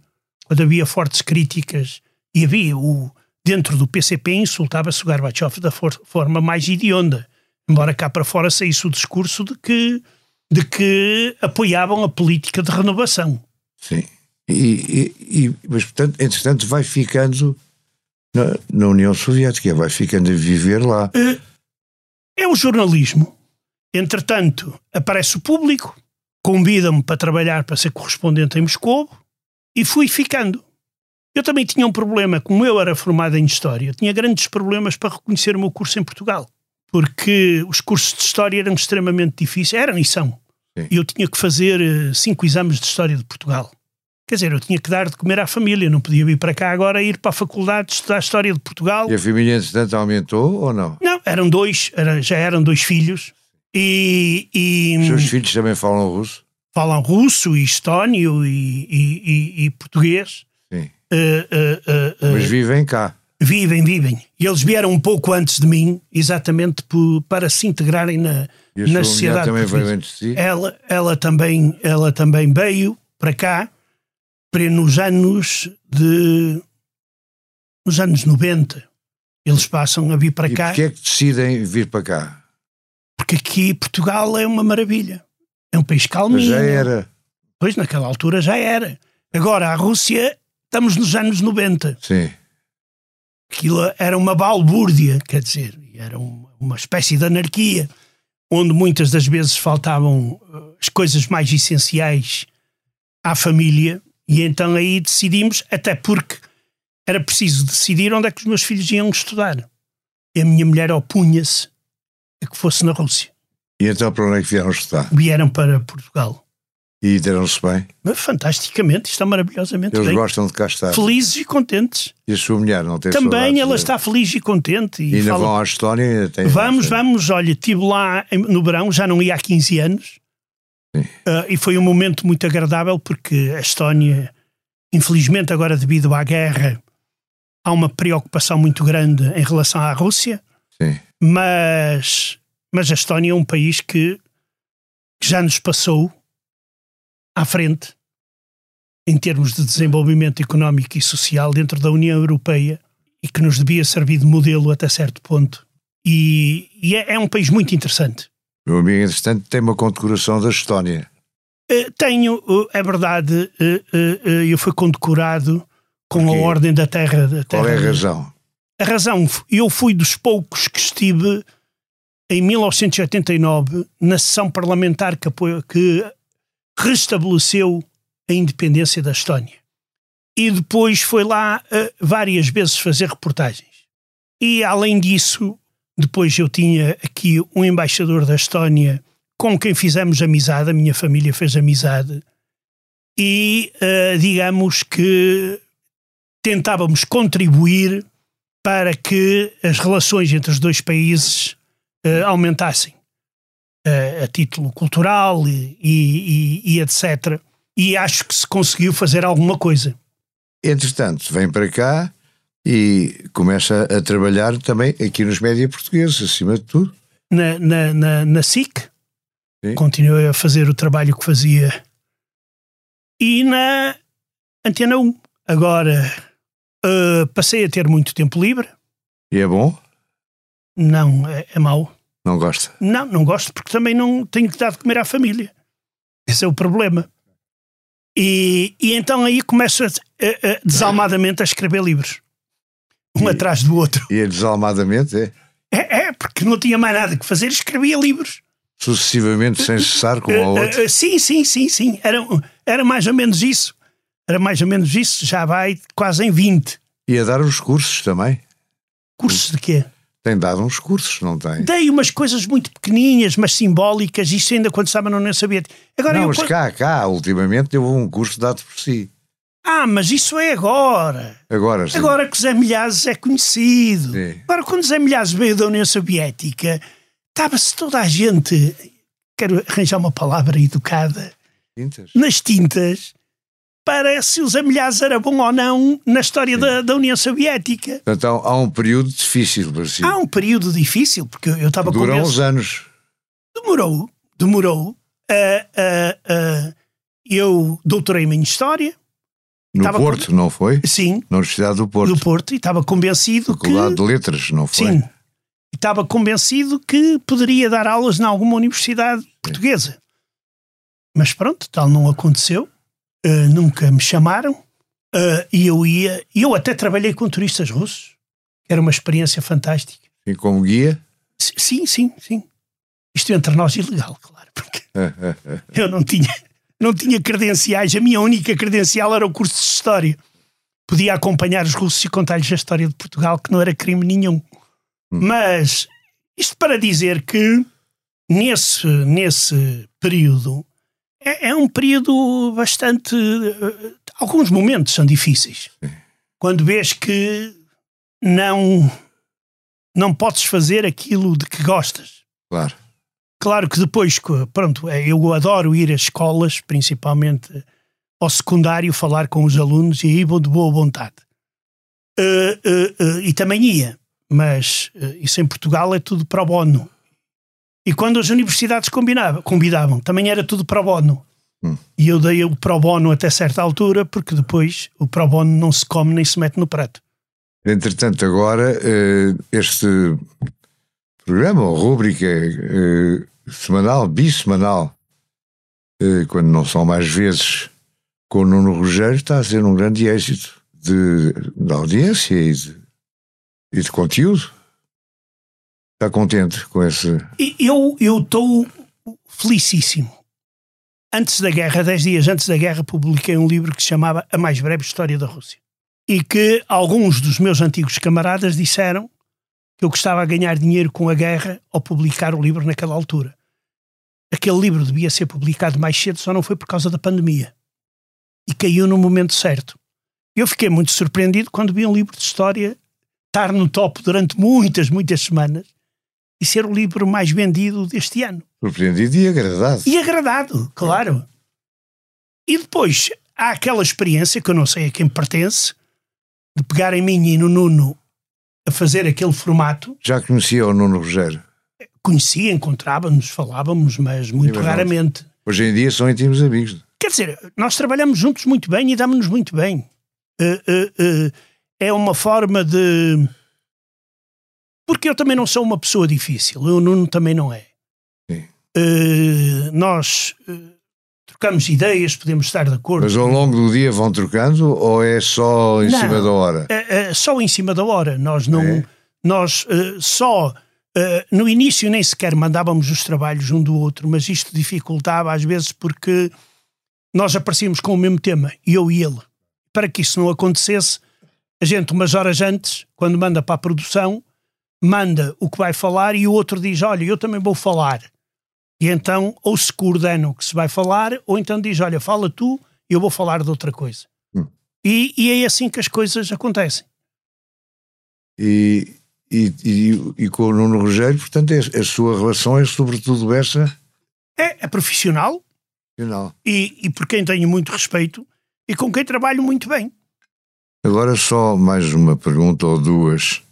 quando havia fortes críticas e havia o dentro do PCP insultava-se o Gorbachev da for, forma mais idionda, embora cá para fora saísse o discurso de que de que apoiavam a política de renovação. Sim. E, e, e mas portanto, entretanto, vai ficando na, na, União Soviética, vai ficando a viver lá. É, é o jornalismo. Entretanto, aparece o público, convida-me para trabalhar para ser correspondente em Moscou, e fui ficando. Eu também tinha um problema, como eu era formado em História, tinha grandes problemas para reconhecer o meu curso em Portugal, porque os cursos de História eram extremamente difíceis, eram e são. E eu tinha que fazer eh, cinco exames de História de Portugal. Quer dizer, eu tinha que dar de comer à família, não podia vir para cá agora ir para a faculdade estudar História de Portugal. E a família, entretanto, aumentou ou não? Não, eram dois, era, já eram dois filhos. E, e, Os seus filhos também falam russo? falam russo e estónio e, e, e português. Uh, uh, uh, Mas vivem cá. Vivem, vivem. E eles vieram um pouco antes de mim, exatamente por, para se integrarem na, e na sociedade. também veio antes de si? Ela, ela, também, ela também veio para cá para nos anos de. nos anos 90. Eles passam a vir para e cá. Porquê é que decidem vir para cá? Porque aqui Portugal é uma maravilha. É um país calminho. já era. Pois, naquela altura já era. Agora, a Rússia, estamos nos anos 90. Sim. Aquilo era uma balbúrdia, quer dizer, era uma espécie de anarquia, onde muitas das vezes faltavam eh, as coisas mais essenciais à família, e então aí decidimos, até porque era preciso decidir onde é que os meus filhos iam estudar. E a minha mulher opunha-se a que fosse na Rússia. E então para onde é que vieram estudar? Vieram para Portugal. E deram-se bem. Fantasticamente, está maravilhosamente Eles bem. gostam de cá estar. Felizes e contentes. E a sua mulher não tem Também saudades ela está feliz e contente. E E ainda fala- vão à Estónia? Vamos, vamos, olha, estive lá no verão, já não ia há 15 anos, Sim. Ah, e foi um momento muito agradável porque a Estónia, infelizmente agora devido à guerra, há uma preocupação muito grande em relação à Rússia, Sim. mas, mas a Estónia é um país que, que já nos passou à frente em termos de desenvolvimento económico e social dentro da União Europeia e que nos devia servir de modelo até certo ponto. E, e é, é um país muito interessante. Meu amigo, entretanto, tem uma condecoração da Estónia. Eh, Tenho, eh, é verdade, eh, eu fui condecorado com a Porquê? Ordem da Terra. Da Qual é a Terra- razão? A razão, eu fui dos poucos que estive em 1989 na sessão parlamentar que, apoio- que restabeleceu a independência da Estónia. E depois foi lá eh, várias vezes fazer reportagens. E além disso, depois eu tinha aqui um embaixador da Estónia com quem fizemos amizade, a minha família fez amizade, e eh, digamos que tentávamos contribuir para que as relações entre os dois países eh, aumentassem eh, a título cultural e, e- e- etc. E acho que se conseguiu fazer alguma coisa. Entretanto, vem para cá e começa a trabalhar também aqui nos média portugueses, acima de tudo. Na, na, na, na SIC, Sim. continuei a fazer o trabalho que fazia. E na Antena 1. Agora eh, passei a ter muito tempo livre. E é bom? Não, é, é mau. Não gosta? Não, não gosto porque também não tenho que dar de comer à família. Esse é o problema. E, e então aí começo a, a- a- desalmadamente a escrever livros. Um E- atrás do outro. E é desalmadamente, é? É, é, porque não tinha mais nada que fazer, escrevia livros. Sucessivamente, sem cessar, com a Eh, outra. eh, sim, sim, sim, sim. Era, era mais ou menos isso. Era mais ou menos isso. Já vai quase em 20. E a dar uns cursos também. Cursos de quê? Tem dado uns cursos, não tem? Dei umas coisas muito pequenininhas, mas simbólicas. Isso ainda quando estava na União Soviética. Agora Não, mas cá, cá, ultimamente deu um curso dado por si. Ah, mas isso é agora. Agora sim. Agora que Zé Milhazes é conhecido. Sim. Agora, quando Zé Milhazes veio da União Soviética, estava-se toda a gente, quero arranjar uma palavra educada, Quintas. nas tintas para se o Zé Milhazes era bom ou não na história da, da União Soviética. Portanto, há, um período difícil para si. Há um período difícil, porque eu estava Dura convencido. uns anos. Demorou, demorou. Ah, ah, ah, eu doutorei-me em História, No Estava Porto, não foi? sim, Na Universidade do Porto. do Porto, e estava convencido que... Faculdade de Letras, não foi? Sim. E estava convencido que poderia dar aulas em alguma universidade portuguesa. Mas pronto, tal não aconteceu. Uh, nunca me chamaram. Uh, e eu ia. E eu até trabalhei com turistas russos. Era uma experiência fantástica. E como guia? S- Sim, sim, sim. Isto entre nós ilegal, claro. Porque eu não tinha, não tinha credenciais. A minha única credencial era o curso de História. Podia acompanhar os russos e contar-lhes a história de Portugal, que não era crime nenhum. Mas isto para dizer que nesse, nesse período é, é um período bastante. eh, Alguns momentos são difíceis. Quando vês que não, não podes fazer aquilo de que gostas. Claro. Claro que depois, pronto, é, eu adoro ir às escolas, principalmente ao secundário, falar com os alunos e aí vou de boa vontade. Eh, eh, eh, e também ia, mas isso em Portugal é tudo pro bono. E quando as universidades combinavam, convidavam, também era tudo pro bono. Hum. E eu dei o pro bono até certa altura, porque depois o pro bono não se come nem se mete no prato. Entretanto, agora, eh, este programa, ou rúbrica eh, semanal, bissemanal, eh, quando não são mais vezes, com o Nuno Rogério, está a ser um grande êxito de, de audiência e de, e de conteúdo. Está contente com esse. Eu estou felicíssimo. Antes da guerra, dez dias antes da guerra, publiquei um livro que se chamava A Mais Breve História da Rússia. E que alguns dos meus antigos camaradas disseram que eu gostava de ganhar dinheiro com a guerra ao publicar o livro naquela altura. aquele livro devia ser publicado mais cedo, só não foi por causa da pandemia. E caiu no momento certo. Eu fiquei muito surpreendido quando vi um livro de história estar no top durante muitas, muitas semanas e ser o livro mais vendido deste ano. Surpreendido e agradado. E agradado, claro. E depois há aquela experiência que eu não sei a quem pertence, de pegar em mim e no Nuno a fazer aquele formato. Já conhecia o Nuno Rogério? Conhecia, encontrávamos, falávamos, mas muito raramente. Hoje em dia são íntimos amigos. Quer dizer, nós trabalhamos juntos muito bem e damos-nos muito bem. Uh, uh, uh, é uma forma de. Porque eu também não sou uma pessoa difícil, o Nuno também não é. nós trocamos ideias, podemos estar de acordo. Mas ao longo do dia vão trocando ou é só em não, cima da hora? É, é só em cima da hora. Nós não. É. Nós uh, só. Uh, no início nem sequer mandávamos os trabalhos um do outro, mas isto dificultava às vezes porque nós aparecíamos com o mesmo tema, eu e ele. Para que isso não acontecesse, a gente, umas horas antes, quando manda para a produção, manda o que vai falar e o outro diz: Olha, eu também vou falar. E então, ou se coordena o que se vai falar, ou então diz: Olha, fala tu, eu vou falar de outra coisa. Hum. E, e, é assim que as coisas acontecem. E, e, e, e com o Nuno Rogério, portanto, é, a sua relação é sobretudo essa? É, é profissional. profissional. E, e por quem tenho muito respeito e com quem trabalho muito bem. Agora, só mais uma pergunta ou duas.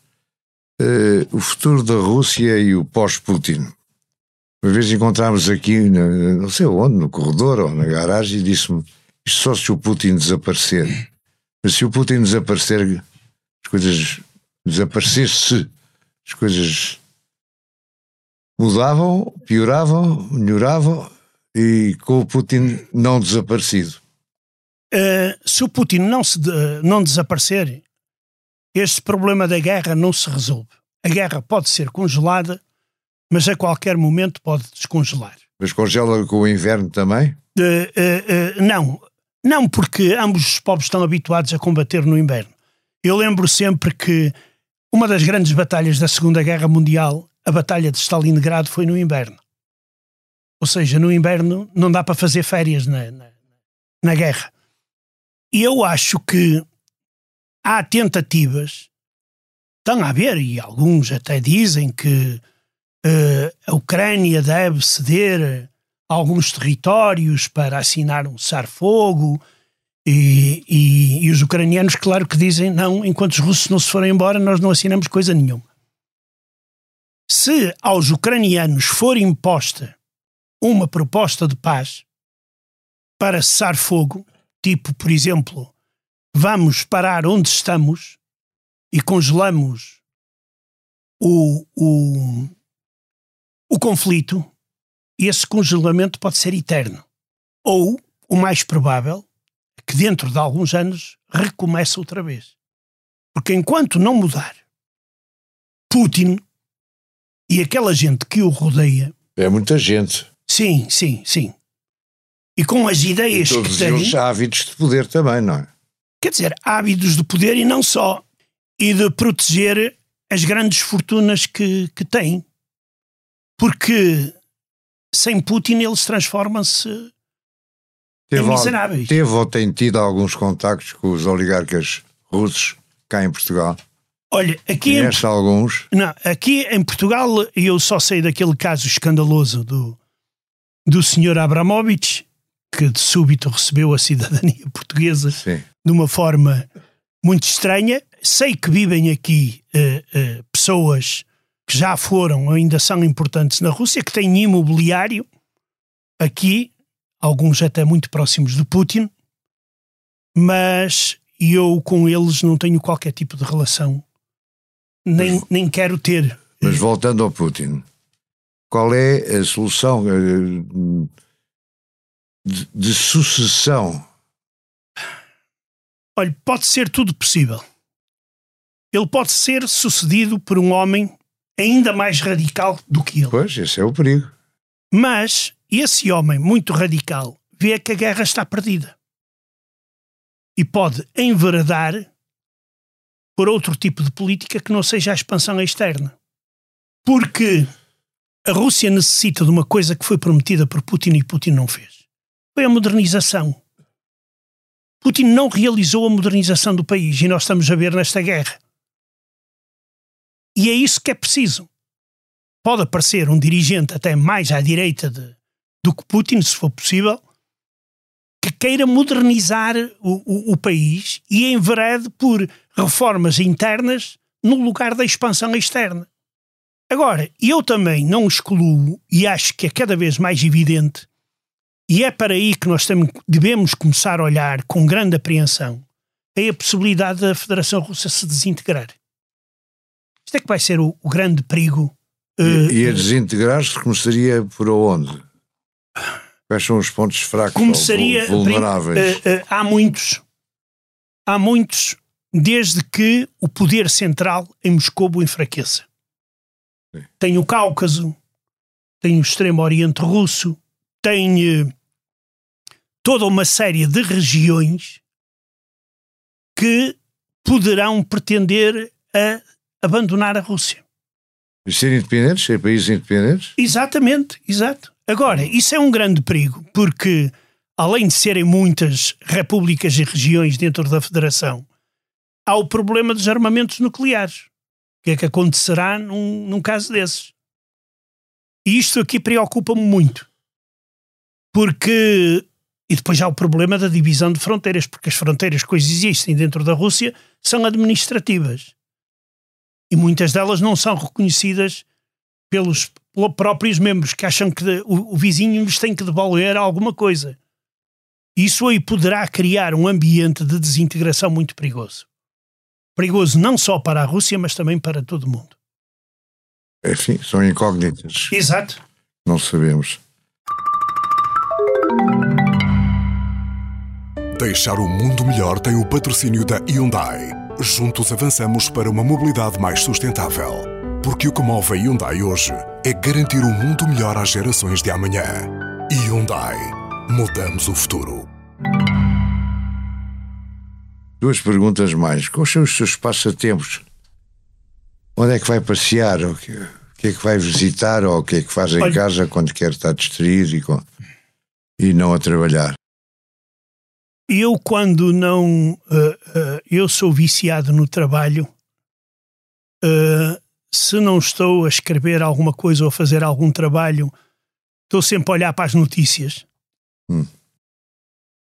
Uh, o futuro da Rússia e o pós-Putin. Uma vez encontramos aqui, não sei onde, no corredor ou na garagem, e disse-me: Isto só se o Putin desaparecer. Mas se o Putin desaparecer, as coisas. desaparecesse, as coisas mudavam, pioravam, melhoravam, e com o Putin não desaparecido. Uh, se o Putin não, se de, não desaparecer, este problema da guerra não se resolve. A guerra pode ser congelada mas a qualquer momento pode descongelar. Mas congela com o inverno também? Uh, uh, uh, não, não, porque ambos os povos estão habituados a combater no inverno. Eu lembro sempre que uma das grandes batalhas da Segunda Guerra Mundial, a Batalha de Stalingrado, foi no inverno. Ou seja, no inverno não dá para fazer férias na, na, na guerra. E eu acho que há tentativas, estão a haver, e alguns até dizem que uh, a Ucrânia deve ceder alguns territórios para assinar um cessar-fogo. E, e, e, os ucranianos, claro que dizem: não, enquanto os russos não se forem embora, nós não assinamos coisa nenhuma. Se aos ucranianos for imposta uma proposta de paz para cessar fogo, tipo, por exemplo, vamos parar onde estamos e congelamos o, o, o conflito, esse congelamento pode ser eterno. Ou, o mais provável, que dentro de alguns anos recomeça outra vez. Porque enquanto não mudar Putin e aquela gente que o rodeia. É muita gente. Sim, sim, sim. E com as ideias e todos que têm. Eles ávidos de poder também, não é? Quer dizer, ávidos de poder e não só. E de proteger as grandes fortunas que, que têm. Porque sem Putin eles transformam-se em miseráveis. Teve ou tem tido alguns contactos com os oligarcas russos cá em Portugal? Olha, aqui em, alguns? Não, aqui em Portugal eu só sei daquele caso escandaloso do, do senhor Abramovich, que de súbito recebeu a cidadania portuguesa Sim. de uma forma muito estranha. Sei que vivem aqui uh, uh, pessoas que já foram, ainda são importantes na Rússia, que têm imobiliário aqui, alguns até muito próximos de Putin, mas eu com eles não tenho qualquer tipo de relação, nem, mas, nem quero ter. Mas voltando ao Putin, qual é a solução eh, de, de sucessão? Olha, pode ser tudo possível. Ele pode ser sucedido por um homem ainda mais radical do que ele. Pois, esse é o perigo. Mas esse homem muito radical vê que a guerra está perdida e pode enveredar por outro tipo de política que não seja a expansão externa. Porque a Rússia necessita de uma coisa que foi prometida por Putin e Putin não fez. Foi a modernização. Putin não realizou a modernização do país e nós estamos a ver nesta guerra. E é isso que é preciso. Pode aparecer um dirigente até mais à direita de, do que Putin, se for possível, que queira modernizar o, o, o país e enverede por reformas internas no lugar da expansão externa. Agora, eu também não excluo, e acho que é cada vez mais evidente, e é para aí que nós temos, devemos começar a olhar com grande apreensão, é a possibilidade da Federação Russa se desintegrar. Isto é que vai ser o, o grande perigo. Uh, e, e a eh, desintegrar-se começaria por onde? Quais são os pontos fracos começaria, ou vulneráveis? Uh, uh, há muitos. Há muitos, desde que o poder central em Moscou enfraqueça. Sim. Tem o Cáucaso, tem o Extremo Oriente Russo, tem toda uma série de regiões que poderão pretender a abandonar a Rússia. E ser independentes, ser países independentes? Exatamente, exato. Agora, isso é um grande perigo, porque além de serem muitas repúblicas e regiões dentro da Federação, há o problema dos armamentos nucleares. O que é que acontecerá num, num caso desses? E isto aqui preocupa-me muito. Porque. E depois há o problema da divisão de fronteiras, porque as fronteiras que coexistem dentro da Rússia são administrativas e muitas delas não são reconhecidas pelos próprios membros que acham que o, o vizinho lhes tem que devolver alguma coisa. Isso aí poderá criar um ambiente de desintegração muito perigoso. Perigoso não só para a Rússia, mas também para todo o mundo. É, são incógnitas. Exato. Não sabemos. Deixar o mundo melhor tem o patrocínio da Hyundai. Juntos avançamos para uma mobilidade mais sustentável. Porque o que move a Hyundai hoje é garantir um mundo melhor às gerações de amanhã. Hyundai. Mudamos o futuro. Duas perguntas mais. Quais são os seus passatempos? Onde é que vai passear? O que, o que é que vai visitar? Ou o que é que faz em Olha, casa quando quer estar distraído e, com, e não a trabalhar? Eu quando não uh, uh, eu sou viciado no trabalho uh, se não estou a escrever alguma coisa ou a fazer algum trabalho estou sempre a olhar para as notícias hum.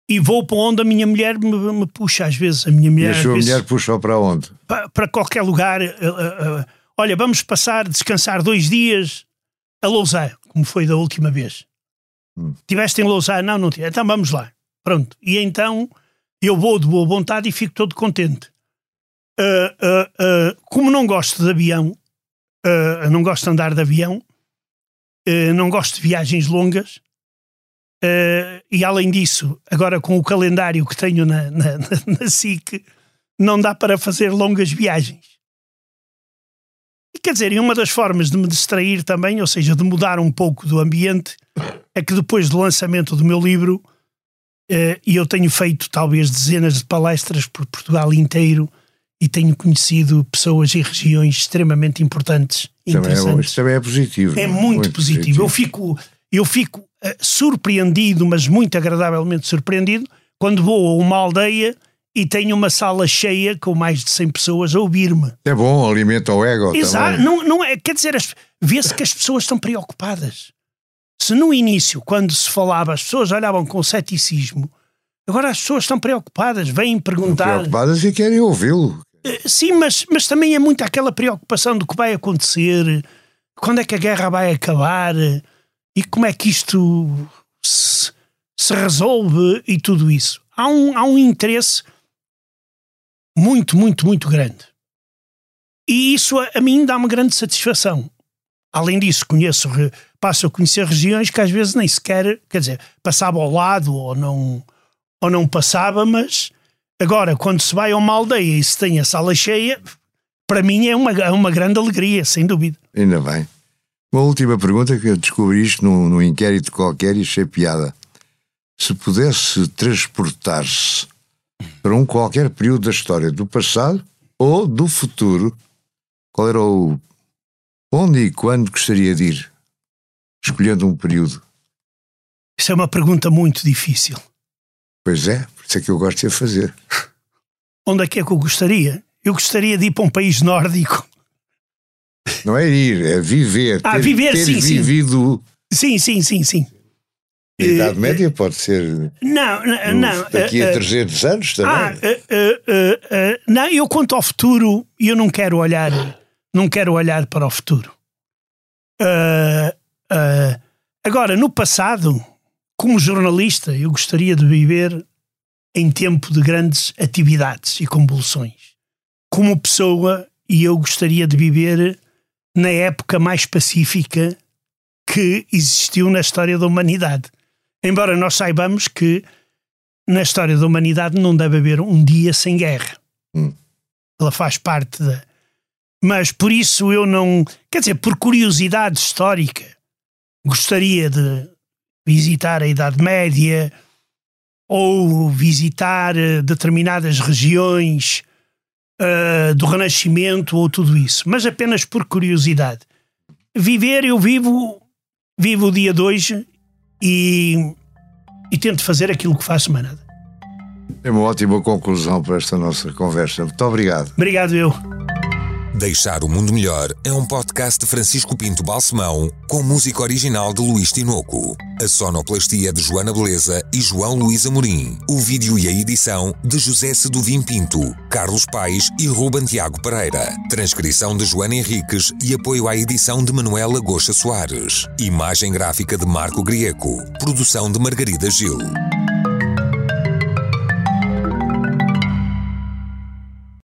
e vou para onde a minha mulher me, me puxa às vezes a minha mulher, e a sua vezes, mulher puxa para onde? Para, para qualquer lugar olha vamos passar descansar dois dias a Lausanne como foi da última vez hum. tiveste em Lausanne? não, não tive então vamos lá Pronto. E então eu vou de boa vontade e fico todo contente. Uh, uh, uh, como não gosto de avião, não gosto de andar de avião, não gosto de viagens longas, e além disso, agora com o calendário que tenho na, na, na SIC, não dá para fazer longas viagens. E quer dizer, e uma das formas de me distrair também, ou seja, de mudar um pouco do ambiente, é que depois do lançamento do meu livro e eu tenho feito talvez dezenas de palestras por Portugal inteiro e tenho conhecido pessoas e regiões extremamente importantes. Também é, isso também é positivo. É, é? muito, muito positivo. positivo. Eu fico, eu fico uh, surpreendido, mas muito agradavelmente surpreendido, quando vou a uma aldeia e tenho uma sala cheia com mais de 100 pessoas a ouvir-me. É bom, alimenta o ego Exato. Também. Não, não é, quer dizer, vê-se que as pessoas estão preocupadas. Se no início, quando se falava, as pessoas olhavam com ceticismo, agora as pessoas estão preocupadas, vêm perguntar. Estão preocupadas e querem ouvi-lo. Eh, sim, mas, mas também é muito aquela preocupação do que vai acontecer, quando é que a guerra vai acabar e como é que isto se, se resolve e tudo isso. Há um, há um interesse muito, muito, muito grande. E isso a, a mim dá uma grande satisfação. Além disso, conheço, passo a conhecer regiões que às vezes nem sequer, quer dizer, passava ao lado ou não, ou não passava, mas agora, quando se vai a uma aldeia e se tem a sala cheia, para mim é uma, é uma grande alegria, sem dúvida. Ainda bem. Uma última pergunta que eu descobri isto num, num inquérito qualquer e achei piada. Se pudesse transportar-se para um qualquer período da história do passado ou do futuro, qual era o Onde e quando gostaria de ir? escolhendo um período? Isso é uma pergunta muito difícil. Pois é, por isso é que eu gosto de a fazer. Onde é que é que eu gostaria? Eu gostaria de ir para um país nórdico. Não é ir, é viver. Ah, ter, viver, ter sim, sim. vivido. Sim, sim, sim, sim. A Idade Eh, Média pode ser Não, não, no- não. daqui eh, a eh, 300 anos também. Ah, eh, eh, eh, eh, não, eu quanto ao futuro, eu não quero olhar, não quero olhar para o futuro. Ah, ah, agora, no passado, como jornalista, eu gostaria de viver em tempo de grandes atividades e convulsões. Como pessoa, e eu gostaria de viver na época mais pacífica que existiu na história da humanidade. Embora nós saibamos que na história da humanidade não deve haver um dia sem guerra. Hum. Ela faz parte da. Mas por isso eu não. Quer dizer, por curiosidade histórica, gostaria de visitar a Idade Média ou visitar eh, determinadas regiões eh, do Renascimento ou tudo isso, mas apenas por curiosidade. Viver, eu vivo, vivo o dia de hoje e, e tento fazer aquilo que faço, manada. É uma ótima conclusão para esta nossa conversa. Muito obrigado. Obrigado, eu. Deixar o Mundo Melhor é um podcast de Francisco Pinto Balsemão com música original de Luís Tinoco. A sonoplastia de Joana Beleza e João Luís Amorim. O vídeo e a edição de José Seduvim Pinto, Carlos Paes e Ruben Tiago Pereira. Transcrição de Joana Henriques e apoio à edição de Manuela Goxa Soares. Imagem gráfica de Marco Grieco. Produção de Margarida Gil.